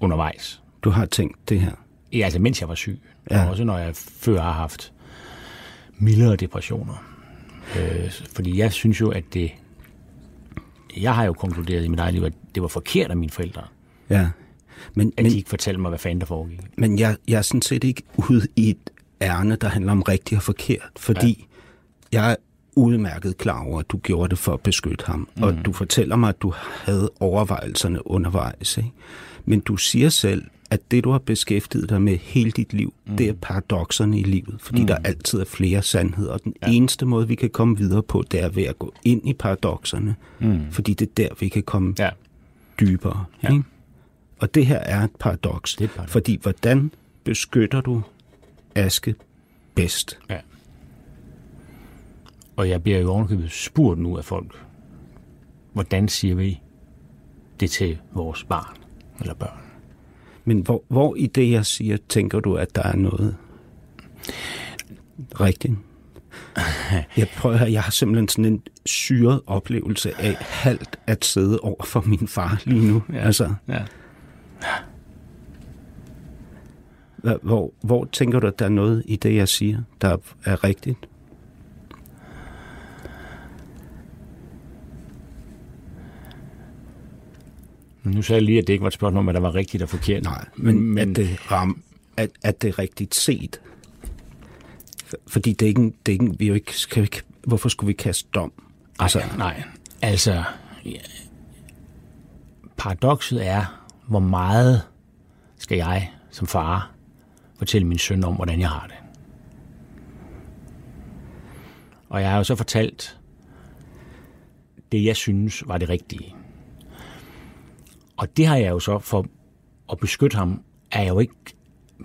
undervejs. Du har tænkt det her? Ja, altså mens jeg var syg. Ja. Og også når jeg før har haft mildere depressioner. Øh, fordi jeg synes jo, at det... Jeg har jo konkluderet i mit eget liv, at det var forkert af mine forældre. Ja. Men, at men, de ikke fortalte mig, hvad fanden der foregik. Men jeg, jeg er sådan set ikke ude i et ærne, der handler om rigtigt og forkert. Fordi ja. jeg udmærket klar over, at du gjorde det for at beskytte ham. Mm. Og du fortæller mig, at du havde overvejelserne undervejs. Ikke? Men du siger selv, at det, du har beskæftiget dig med hele dit liv, mm. det er paradoxerne i livet. Fordi mm. der altid er flere sandheder. Og den ja. eneste måde, vi kan komme videre på, det er ved at gå ind i paradoxerne. Mm. Fordi det er der, vi kan komme ja. dybere. Ja. Ikke? Og det her er et paradoks. Det er et paradoks. Fordi hvordan beskytter du Aske bedst? Ja. Og jeg bliver jo ovenkøbet spurgt nu af folk, hvordan siger vi det til vores barn eller børn? Men hvor, hvor i det, jeg siger, tænker du, at der er noget rigtigt? Jeg prøver her, jeg har simpelthen sådan en syret oplevelse af halvt at sidde over for min far lige nu. Altså. Ja. Hvor, hvor tænker du, at der er noget i det, jeg siger, der er rigtigt? Nu sagde jeg lige, at det ikke var et spørgsmål om, at der var rigtigt og forkert. Nej, men, men at, det ram, at, at det er rigtigt set. Fordi det er ikke, det er ikke vi jo ikke, skal vi, hvorfor skulle vi kaste dom? Altså, nej, nej. Altså, ja. paradokset er, hvor meget skal jeg som far fortælle min søn om, hvordan jeg har det. Og jeg har jo så fortalt det, jeg synes var det rigtige. Og det har jeg jo så for at beskytte ham, er jeg jo ikke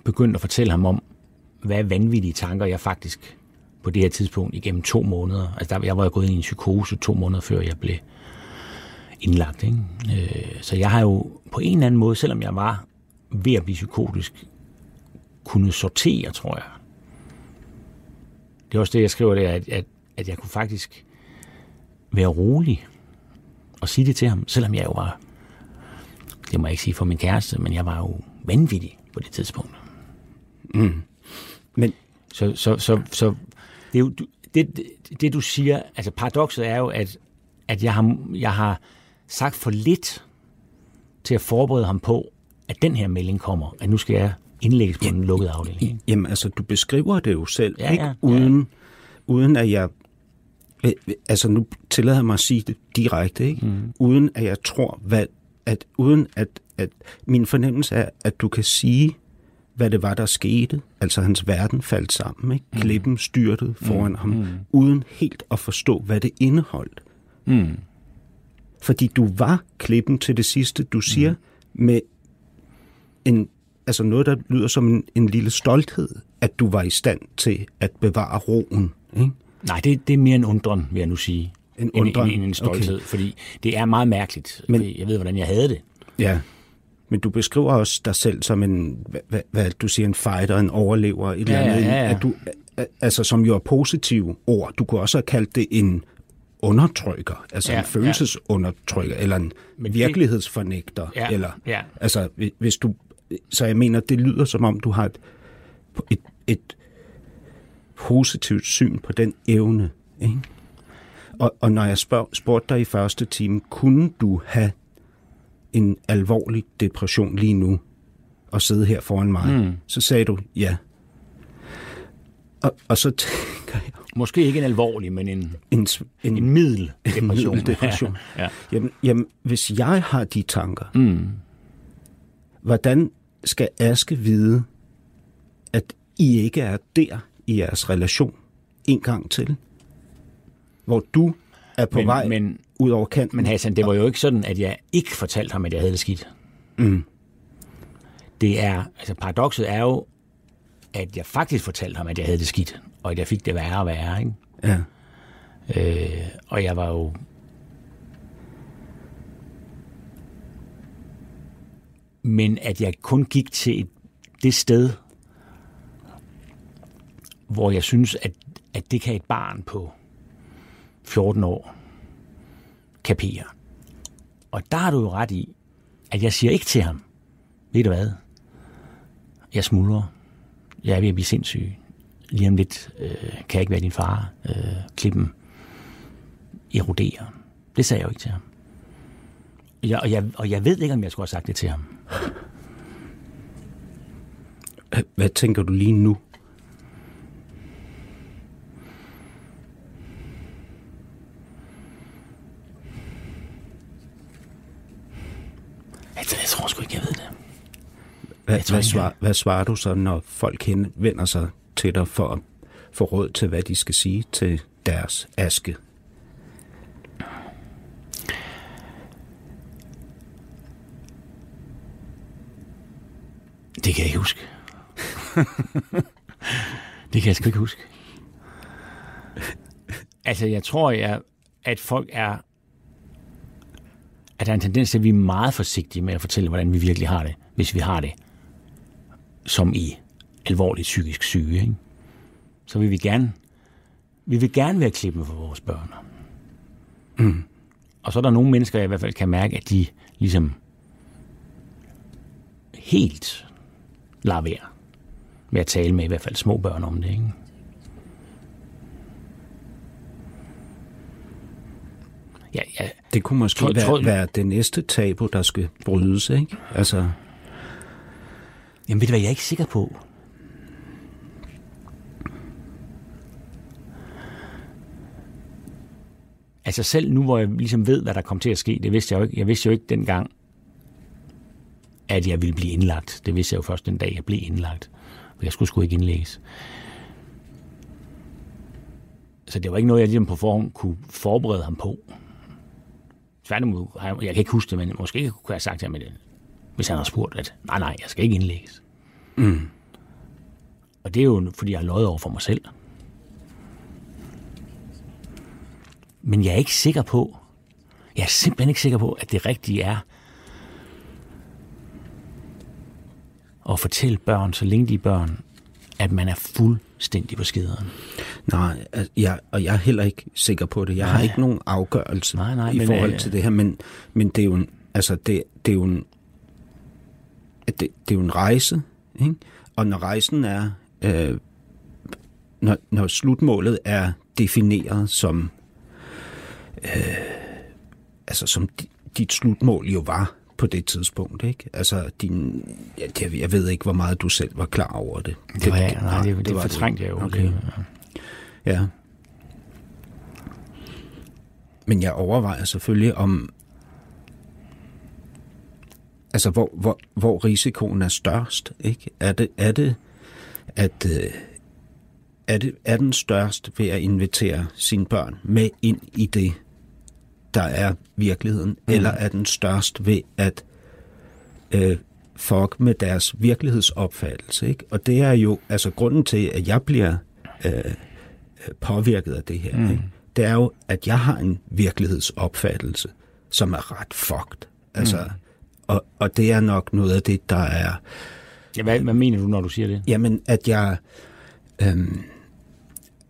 begyndt at fortælle ham om, hvad vanvittige tanker jeg faktisk på det her tidspunkt igennem to måneder. Altså der, jeg var jo gået ind i en psykose to måneder før jeg blev indlagt. Ikke? Øh, så jeg har jo på en eller anden måde, selvom jeg var ved at blive psykotisk, kunne sortere, tror jeg. Det er også det, jeg skriver der, at, at, at jeg kunne faktisk være rolig og sige det til ham, selvom jeg jo var det må jeg ikke sige for min kæreste, men jeg var jo vanvittig på det tidspunkt. Mm. Men så, så, så, så det, er jo, det, det, det du siger, altså paradokset er jo, at, at jeg, har, jeg har sagt for lidt til at forberede ham på, at den her melding kommer, at nu skal jeg indlægges på en lukket afdeling. Jamen altså, du beskriver det jo selv, Ja, ikke? ja, Uden, uden at jeg... Altså, nu tillader jeg mig at sige det direkte, ikke? Mm. Uden at jeg tror, hvad, at, uden at, at min fornemmelse er, at du kan sige, hvad det var, der skete. Altså, hans verden faldt sammen, ikke? Klippen styrtede foran mm. ham, mm. uden helt at forstå, hvad det indeholdt. Mm. Fordi du var klippen til det sidste, du siger, mm. med en, altså noget, der lyder som en, en lille stolthed, at du var i stand til at bevare roen. Ikke? Nej, det, det er mere en undren, vil jeg nu sige. En undren? End, end en stolthed, Okay. fordi det er meget mærkeligt. Men- jeg ved, hvordan jeg havde det. Ja. Men du beskriver også dig selv som en, hvad, hvad, du siger, en fighter, en overlever, et eller Ja, ja, andet. ja, ja. At du, altså, som jo er positive ord. Du kunne også have kaldt det en undertrykker, altså Ja, en følelsesundertrykker, eller en Men virkelighedsfornægter. Ja, eller, ja. Altså, hvi- hvis du, så jeg mener, det lyder som om, du har et, et, et positivt syn på den evne. Ikke? Og, og når jeg spørg, spurgte dig i første time, kunne du have en alvorlig depression lige nu, og sidde her foran mig, mm. så sagde du ja. Og, og så tænker jeg, Måske ikke en alvorlig, men en, en, en, en middel depression. middeldepression. ja, ja. Jamen, jamen, hvis jeg har de tanker, mm. hvordan skal Aske vide, at I ikke er der i jeres relation en gang til? Hvor du er på Men- vej men- ud over kanten. Men Hassan, det var jo ikke sådan, at jeg ikke fortalte ham, at jeg havde det skidt. Mm. Det er, altså paradokset er jo, at jeg faktisk fortalte ham, at jeg havde det skidt, og at jeg fik det værre og værre, ikke? Ja. Øh, og jeg var jo... Men at jeg kun gik til et, det sted, hvor jeg synes, at, at det kan et barn på 14 år kapere. Og der har du jo ret i, at jeg siger ikke til ham, ved du hvad, jeg smuldrer, jeg er ved at blive sindssyg, lige om lidt øh, kan jeg ikke være din far, øh, klippen eroderer. Det sagde jeg jo ikke til ham. Jeg, og, jeg, og jeg ved ikke, om jeg skulle have sagt det til ham. Hvad tænker du lige nu? Jeg, jeg tror sgu ikke, jeg ved det. Hvad, tror hvad, ikke, svar, hvad svarer du så, når folk henvender sig til dig for at få råd til, hvad de skal sige til deres aske? Det kan jeg ikke huske. det kan jeg sgu ikke huske. Altså, jeg tror, jeg, at folk er... At der er en tendens til, at vi er meget forsigtige med at fortælle, hvordan vi virkelig har det, hvis vi har det. Som i alvorligt psykisk syge, ikke? Så vil vi gerne... Vi vil gerne være klippen for vores børn. Mm. Og så er der nogle mennesker, jeg i hvert fald kan mærke, at de ligesom helt lader være med at tale med i hvert fald små børn om det. Ikke? Ja, ja, Det kunne måske Tror- være, tror- være det næste tabu, der skal brydes, ikke? Altså, jamen ved du hvad, jeg er ikke sikker på. Altså selv nu, hvor jeg ligesom ved, hvad der kommer til at ske, det vidste jeg jo ikke. Jeg vidste jo ikke dengang, at jeg ville blive indlagt. Det vidste jeg jo først den dag, jeg blev indlagt. For jeg skulle sgu ikke indlægges. Så det var ikke noget, jeg ligesom på forhånd kunne forberede ham på. Tværtimod, jeg jeg kan ikke huske det, men måske kunne jeg have sagt til ham, at hvis han har spurgt, at nej, nej, jeg skal ikke indlægges. Mm. Og det er jo, fordi jeg har løjet over for mig selv. Men jeg er ikke sikker på, jeg er simpelthen ikke sikker på, at det rigtige er at fortælle børn, så længe de er børn, at man er fuldstændig på skideren. nej, jeg, og jeg er heller ikke sikker på det. Jeg nej. har ikke nogen afgørelse Nej, nej, i men, forhold øh, til det her, men, men det er jo en, altså, det, det er jo en, det, det er jo en rejse, ikke? Og når rejsen er, øh, når, når slutmålet er defineret som, øh, altså som dit slutmål jo var på det tidspunkt, ikke? Altså, din, ja, jeg ved ikke, hvor meget du selv var klar over det. Det var jeg, nej, det, det, det fortrængte jeg jo. Okay. Det, ja. ja. Men jeg overvejer selvfølgelig om, altså hvor, hvor, hvor risikoen er størst, ikke? Er det, er det at øh, er, det, er den størst ved at invitere sine børn med ind i det, der er virkeligheden, mm. eller er den størst ved at øh, fuck med deres virkelighedsopfattelse. Ikke? Og det er jo altså grunden til, at jeg bliver øh, påvirket af det her. Mm. Ikke? Det er jo, at jeg har en virkelighedsopfattelse, som er ret fucked. Altså, mm. og, og det er nok noget af det, der er... Ja, hvad, hvad mener du, når du siger det? Jamen, at jeg... Øhm,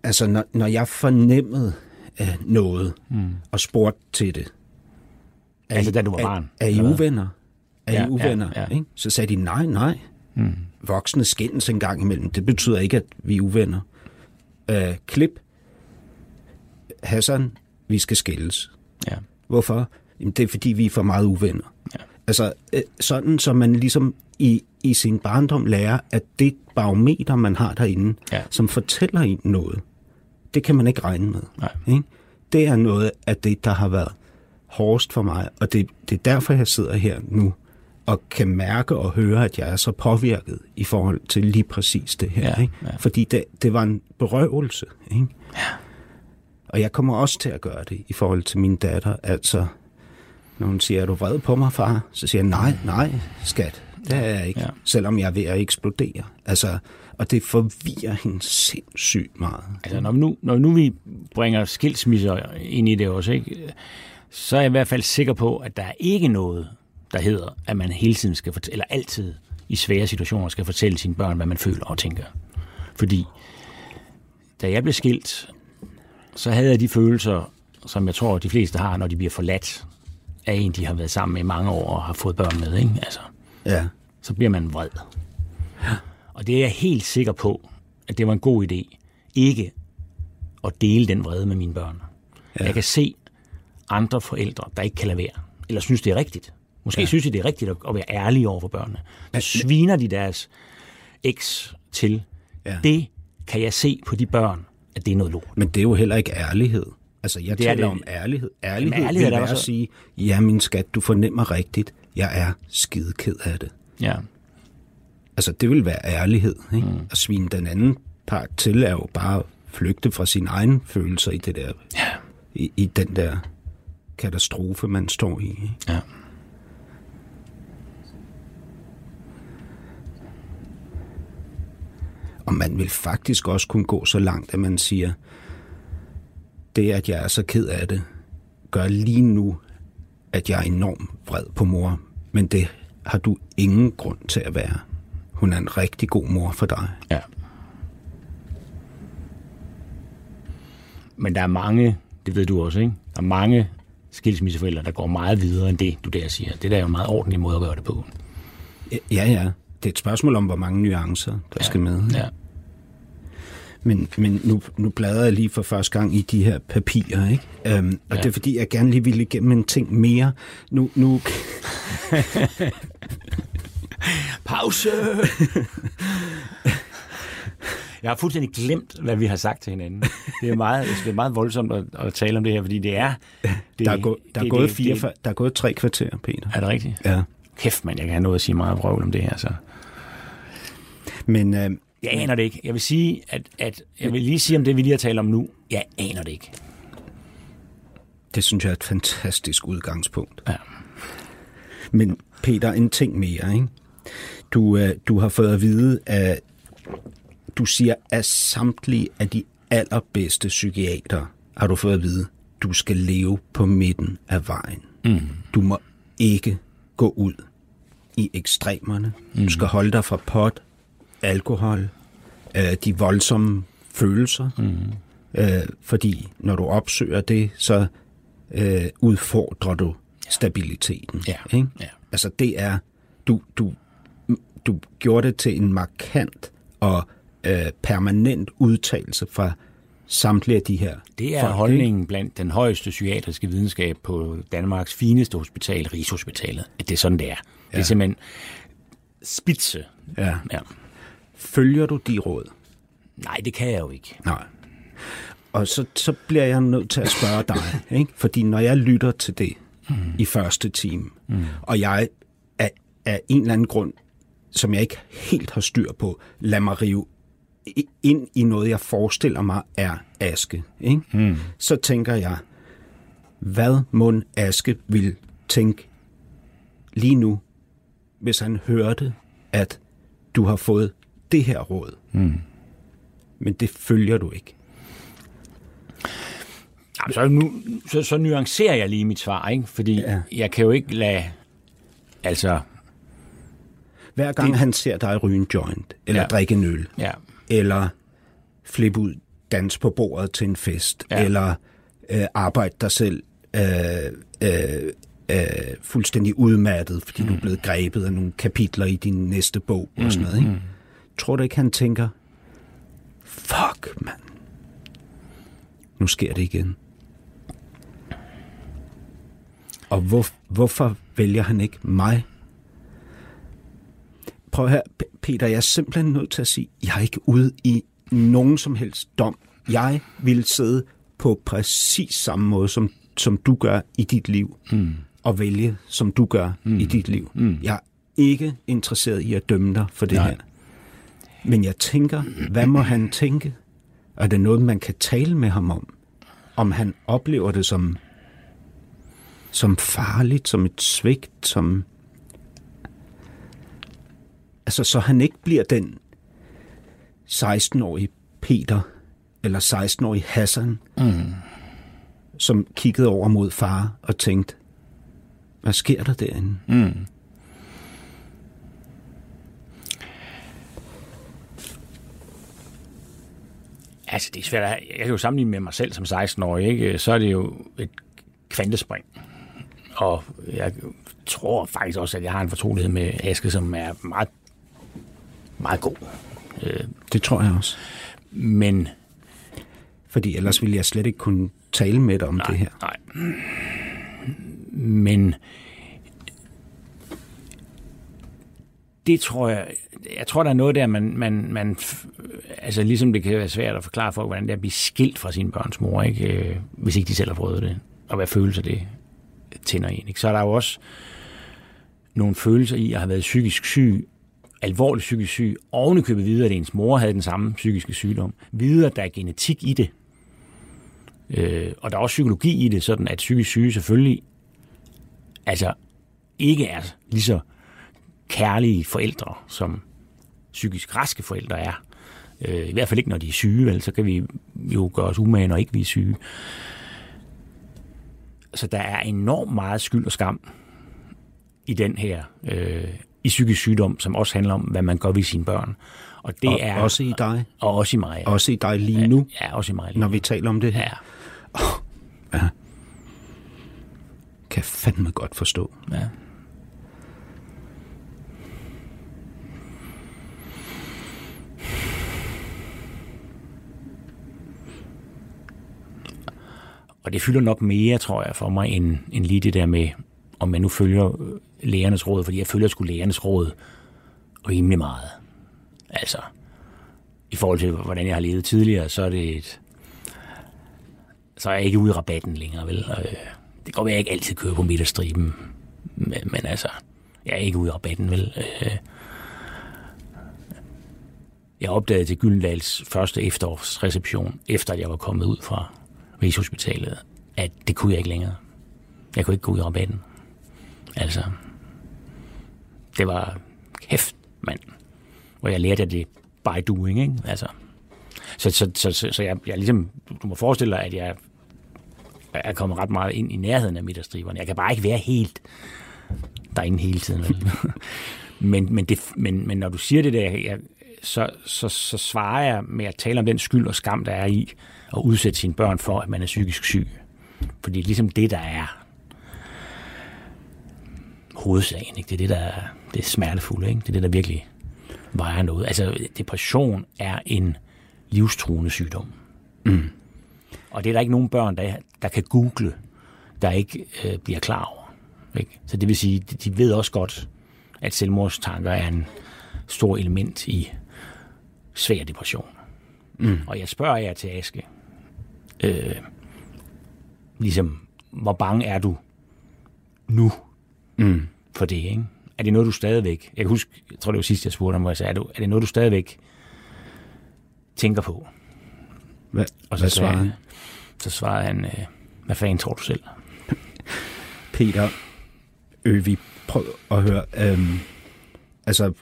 altså, når, når jeg fornemmede øh, noget mm. og spurgte til det. Er altså, da du var barn? Er, er I uvenner? Er ja, I uvenner? Ja, ja. Ikke? Så sagde de, nej, nej. Mm. Voksne skændes en gang imellem. Det betyder ikke, at vi er uvenner. Øh, klip. Hassan, vi skal skilles. Ja. Hvorfor? Jamen, det er, fordi vi er for meget uvenner. Ja. Altså, øh, sådan, så man ligesom i, i sin barndom lærer, at det barometer, man har derinde, ja. som fortæller en noget, det kan man ikke regne med. Nej. Ikke? Det er noget af det, der har været hårdest for mig, og det, det er derfor, jeg sidder her nu og kan mærke og høre, at jeg er så påvirket i forhold til lige præcis det her. Ja, ikke? ja. Fordi det, det var en berøvelse. Ikke? Ja. Og jeg kommer også til at gøre det i forhold til min datter. Altså, når hun siger, er du vred på mig, far? Så siger jeg, nej, nej, skat. Det er jeg ikke. Ja. Selvom jeg er ved at eksplodere. Altså, og det forvirrer hende sindssygt meget. Altså, når, nu, når nu vi bringer skilsmisser ind i det også, ikke, så er jeg i hvert fald sikker på, at der er ikke noget, der hedder, at man hele tiden skal fortælle, eller altid i svære situationer skal fortælle sine børn, hvad man føler og tænker. Fordi da jeg blev skilt, så havde jeg de følelser, som jeg tror, de fleste har, når de bliver forladt af en, de har været sammen med i mange år og har fået børn med. Ikke? Altså, ja. Så bliver man vred. Og det er jeg helt sikker på, at det var en god idé, ikke at dele den vrede med mine børn. Ja. Jeg kan se andre forældre, der ikke kan lade være, eller synes, det er rigtigt. Måske ja. synes de, det er rigtigt at være ærlige over for børnene. Så sviner de deres eks til. Ja. Det kan jeg se på de børn, at det er noget lort. Men det er jo heller ikke ærlighed. Altså, jeg det taler det. om ærlighed. Ærlighed, Jamen, ærlighed vil være at sige, ja, min skat, du fornemmer rigtigt, jeg er skide ked af det. Ja. Altså, det vil være ærlighed. Ikke? Mm. At svine den anden part til er jo bare flygte fra sine egne følelser i det der. Ja. I, i den der katastrofe, man står i. Ikke? Ja. Og man vil faktisk også kunne gå så langt, at man siger, det at jeg er så ked af det, gør lige nu, at jeg er enormt vred på mor. Men det har du ingen grund til at være. Hun er en rigtig god mor for dig. Ja. Men der er mange, det ved du også, ikke? Der er mange skilsmisseforældre, der går meget videre end det, du der siger. Det der er jo en meget ordentlig måde at gøre det på. Ja, ja. Det er et spørgsmål om, hvor mange nuancer, der ja. skal med. Ja. Men, men nu, nu bladrer jeg lige for første gang i de her papirer, ikke? Øhm, og ja. det er fordi, jeg gerne lige ville igennem en ting mere. Nu... nu Pause! Jeg har fuldstændig glemt, hvad vi har sagt til hinanden. Det er meget, det er meget voldsomt at, at tale om det her, fordi det er... Det, der, er gå, der, det, er gået det, fire, det, der er gået tre kvarter, Peter. Er det rigtigt? Ja. Kæft, man, jeg kan have noget at sige meget vrøvl om det her, så. Men... Øh, jeg aner det ikke. Jeg vil sige, at, at jeg vil lige sige om det, vi lige har talt om nu. Jeg aner det ikke. Det synes jeg er et fantastisk udgangspunkt. Ja. Men Peter, en ting mere, ikke? Du, øh, du har fået at vide, at du siger, at samtlige af de allerbedste psykiater har du fået at vide, du skal leve på midten af vejen. Mm. Du må ikke gå ud i ekstremerne. Mm. Du skal holde dig fra pot, alkohol, øh, de voldsomme følelser. Mm. Øh, fordi når du opsøger det, så øh, udfordrer du stabiliteten. Ja. Ikke? Ja. Altså det er, du, du, du gjorde det til en markant og øh, permanent udtalelse fra samtlige af de her Det er folk, holdningen blandt den højeste psykiatriske videnskab på Danmarks fineste hospital, Rigshospitalet, at det er sådan, det er. Ja. Det er simpelthen spidse. ikke? Ja. Ja. Følger du de råd? Nej, det kan jeg jo ikke. Nej. Og så, så bliver jeg nødt til at spørge dig, ikke? fordi når jeg lytter til det mm. i første time, mm. og jeg af, af en eller anden grund, som jeg ikke helt har styr på, lader mig rive i- ind i noget, jeg forestiller mig er Aske, ikke? Mm. så tænker jeg, hvad må Aske vil tænke lige nu, hvis han hørte, at du har fået det her råd. Mm. Men det følger du ikke. Jamen, så, nu, så, så nuancerer jeg lige mit svar, ikke? fordi ja. jeg kan jo ikke lade... Altså, Hver gang det... han ser dig ryge en joint, eller ja. Drikke en øl, ja, eller flippe ud, dans på bordet til en fest, ja. Eller øh, arbejde dig selv øh, øh, øh, fuldstændig udmattet, fordi mm. du er blevet grebet af nogle kapitler i din næste bog og sådan noget. Ikke? Mm. Tror du ikke, han tænker, fuck, mand. Nu sker det igen. Og hvor, hvorfor vælger han ikke mig? Prøv her, Peter, jeg er simpelthen nødt til at sige, jeg er ikke ude i nogen som helst dom. Jeg vil sidde på præcis samme måde, som, som du gør i dit liv, mm. og vælge, som du gør mm. i dit liv. Mm. Jeg er ikke interesseret i at dømme dig for det Nej. her. Men jeg tænker, hvad må han tænke? Er det noget, man kan tale med ham om? Om han oplever det som, som farligt, som et svigt, som... Altså, så han ikke bliver den 16-årige Peter, eller 16-årige Hassan, mm. som kiggede over mod far og tænkte, hvad sker der derinde? mm. Altså, det er svært. Jeg kan jo sammenligne med mig selv som 16-årig, ikke? Så er det jo et kvantespring. Og jeg tror faktisk også, at jeg har en fortrolighed med Aske, som er meget, meget god. Øh, Det tror jeg også. Men Fordi ellers ville jeg slet ikke kunne tale med dig om det her. Nej. Men det tror jeg, jeg tror, der er noget der, man, man, man altså ligesom det kan være svært at forklare folk, hvordan det er at blive skilt fra sin børns mor, ikke? Øh, hvis ikke de selv har prøvet det, og hvad følelser det tænder en. Ikke? Så er der jo også nogle følelser i at have været psykisk syg, alvorligt psykisk syg, ovenikøbet videre, at ens mor havde den samme psykiske sygdom. Videre, at der er genetik i det. Øh, og der er også psykologi i det, sådan at psykisk syge selvfølgelig altså ikke er lige så kærlige forældre, som psykisk raske forældre er. Øh, I hvert fald ikke, når de er syge, vel, så kan vi jo gøre os umage, når ikke vi er syge. Så der er enormt meget skyld og skam i den her, øh, i psykisk sygdom, som også handler om, hvad man gør ved sine børn. Og det Og er også i dig. og også i mig. Ja. Også i dig lige nu, Ja, også i mig. lige når nu. vi taler om det her. Ja, Kan jeg fandme godt forstå. ja. Og det fylder nok mere, tror jeg, for mig, end, end lige det der med, om man nu følger øh, lægernes råd, fordi jeg følger sgu lægernes råd rimelig meget. Altså, i forhold til, hvordan jeg har levet tidligere, så er det et, så er jeg ikke ude i rabatten længere, vel? Og, øh, det går, at jeg ikke altid kører på midterstriben, men, men altså, jeg er ikke ude i rabatten, vel? Øh, jeg opdagede til Gyldendals første efterårsreception, efter at jeg var kommet ud fra Rigshospitalet, at det kunne jeg ikke længere. Jeg kunne ikke gå ud i rabatten. Altså, det var kæft, mand. Og jeg lærte af det by doing, ikke? Altså, så, så, så, så, så jeg, jeg ligesom, du, du må forestille dig, at jeg er kommet ret meget ind i nærheden af midterstriberne. Jeg kan bare ikke være helt derinde hele tiden. Vel? men, men, det, men, men når du siger det der, jeg, så, så, så svarer jeg med at tale om den skyld og skam, der er i at udsætte sine børn for, at man er psykisk syg. Fordi det er ligesom det, der er hovedsagen. Ikke? Det er det, der er, det er smertefulde. Ikke? Det er det, der virkelig vejer noget. Altså, depression er en livstruende sygdom. Mm. Og det er der ikke nogen børn, der, der kan google, der ikke øh, bliver klar over. Ikke? Så det vil sige, de, de ved også godt, at selvmordstanker er en stor element i svær depression. Mm. Og jeg spørger jer til Aske, øh, ligesom, hvor bange er du nu mm. for det, ikke? Er det noget, du stadigvæk... Jeg kan huske, jeg tror, det var sidst, jeg spurgte ham, hvor jeg sagde, er, du, er det noget, du stadigvæk tænker på? Hvad, Og så hvad svarede han? så svarede han, øh, hvad fanden tror du selv? Peter Øvi, prøv at høre. Øhm, altså,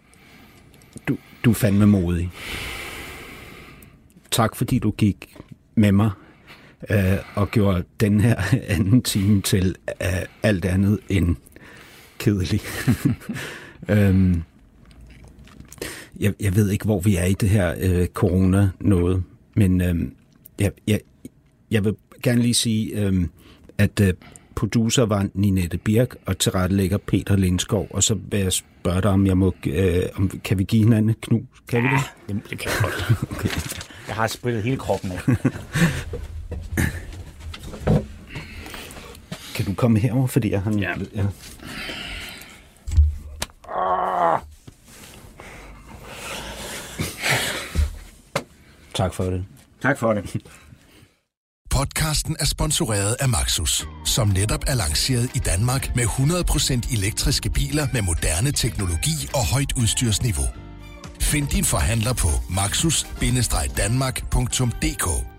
du, du er fandme modig. Tak fordi du gik med mig øh, og gjorde den her anden time til øh, alt andet end kedelig. øhm, jeg, jeg ved ikke, hvor vi er i det her øh, corona-noget, men øh, jeg, jeg, jeg vil gerne lige sige, øh, at øh, producer var Ninette Birk, og tilrettelægger Peter Lindskov, og så vil jeg spørge dig, om jeg må, øh, om, kan vi give hinanden et knus? Kan vi det? Det, det kan jeg godt. okay. Jeg har spillet hele kroppen af. Kan du komme herover, fordi jeg har... Ja. ja. Tak for det. Tak for det. Podcasten er sponsoreret af Maxus, som netop er lanceret i Danmark med 100% elektriske biler med moderne teknologi og højt udstyrsniveau. Find din forhandler på maxus-danmark.dk